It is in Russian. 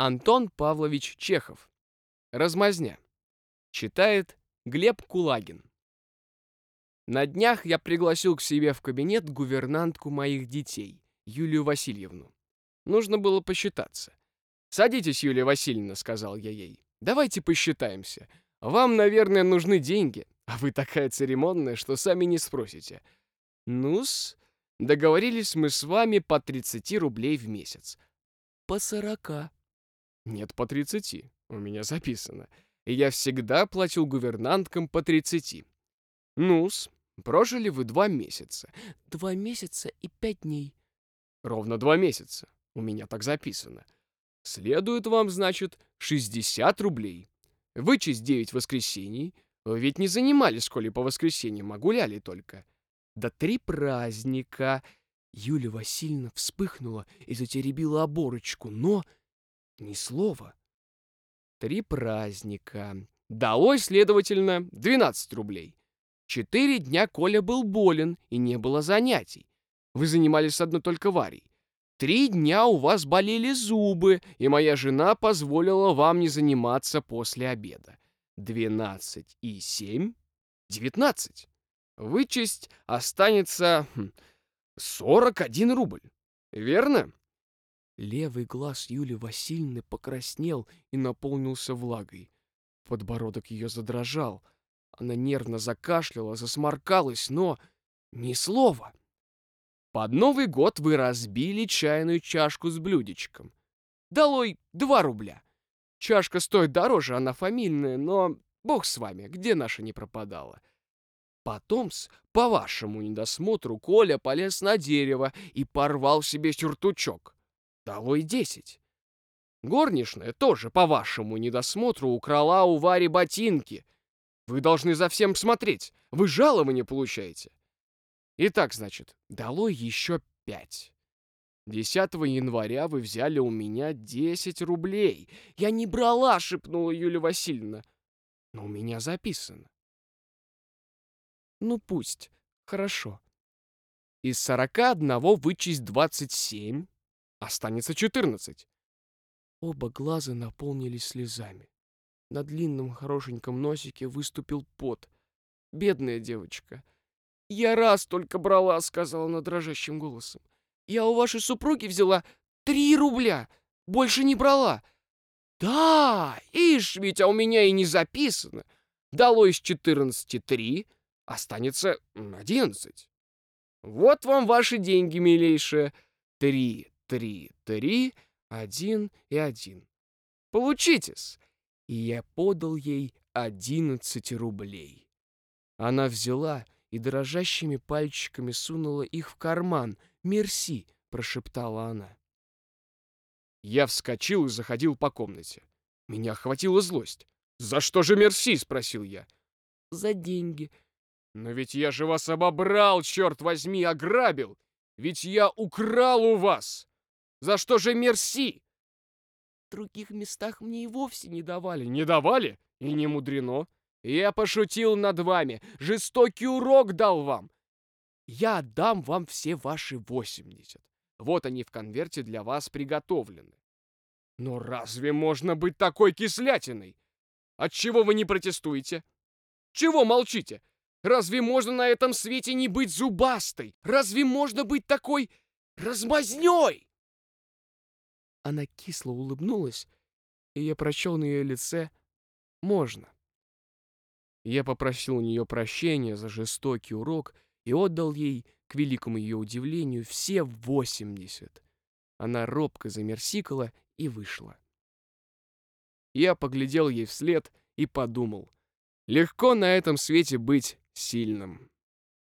Антон Павлович Чехов. Размазня. Читает Глеб Кулагин. На днях я пригласил к себе в кабинет гувернантку моих детей, Юлию Васильевну. Нужно было посчитаться. «Садитесь, Юлия Васильевна», — сказал я ей. «Давайте посчитаемся. Вам, наверное, нужны деньги, а вы такая церемонная, что сами не спросите. Ну-с, договорились мы с вами по 30 рублей в месяц. По 40. Нет, по 30. У меня записано. И я всегда платил гувернанткам по 30. Ну-с, прожили вы два месяца. Два месяца и пять дней. Ровно два месяца. У меня так записано. Следует вам, значит, 60 рублей. Вычесть 9 воскресений. Вы ведь не занимались школе по воскресеньям, а гуляли только. Да три праздника. Юля Васильевна вспыхнула и затеребила оборочку, но ни слова. Три праздника. Долой, следовательно, 12 рублей. Четыре дня Коля был болен и не было занятий. Вы занимались одной только Варей. Три дня у вас болели зубы, и моя жена позволила вам не заниматься после обеда. Двенадцать и семь — девятнадцать. Вычесть останется хм, сорок один рубль. Верно? Левый глаз Юли Васильевны покраснел и наполнился влагой. Подбородок ее задрожал. Она нервно закашляла, засморкалась, но ни слова. Под Новый год вы разбили чайную чашку с блюдечком. Долой два рубля. Чашка стоит дороже, она фамильная, но бог с вами, где наша не пропадала. Потом-с, по вашему недосмотру, Коля полез на дерево и порвал себе сюртучок. Долой десять. Горничная тоже, по вашему недосмотру, украла у Вари ботинки. Вы должны за всем смотреть. Вы жалование получаете. Итак, значит, дало еще пять. 10 января вы взяли у меня 10 рублей. Я не брала, шепнула Юлия Васильевна. Но у меня записано. Ну пусть, хорошо. Из 41 вычесть 27, останется 14. Оба глаза наполнились слезами. На длинном хорошеньком носике выступил пот. Бедная девочка — «Я раз только брала», — сказала она дрожащим голосом. «Я у вашей супруги взяла три рубля, больше не брала». «Да, ишь, ведь а у меня и не записано. Дало из четырнадцати три, останется одиннадцать. Вот вам ваши деньги, милейшая. Три, три, три, один и один. Получитесь!» И я подал ей одиннадцать рублей. Она взяла и дрожащими пальчиками сунула их в карман. «Мерси!» — прошептала она. Я вскочил и заходил по комнате. Меня охватила злость. «За что же мерси?» — спросил я. «За деньги». «Но ведь я же вас обобрал, черт возьми, ограбил! Ведь я украл у вас! За что же мерси?» «В других местах мне и вовсе не давали». «Не давали? И не мудрено. Я пошутил над вами, жестокий урок дал вам. Я отдам вам все ваши 80. Вот они в конверте для вас приготовлены. Но разве можно быть такой кислятиной? Отчего вы не протестуете? Чего молчите? Разве можно на этом свете не быть зубастой? Разве можно быть такой размазнёй? Она кисло улыбнулась, и я прочел на ее лице «можно». Я попросил у нее прощения за жестокий урок и отдал ей, к великому ее удивлению, все восемьдесят. Она робко замерсикала и вышла. Я поглядел ей вслед и подумал, легко на этом свете быть сильным.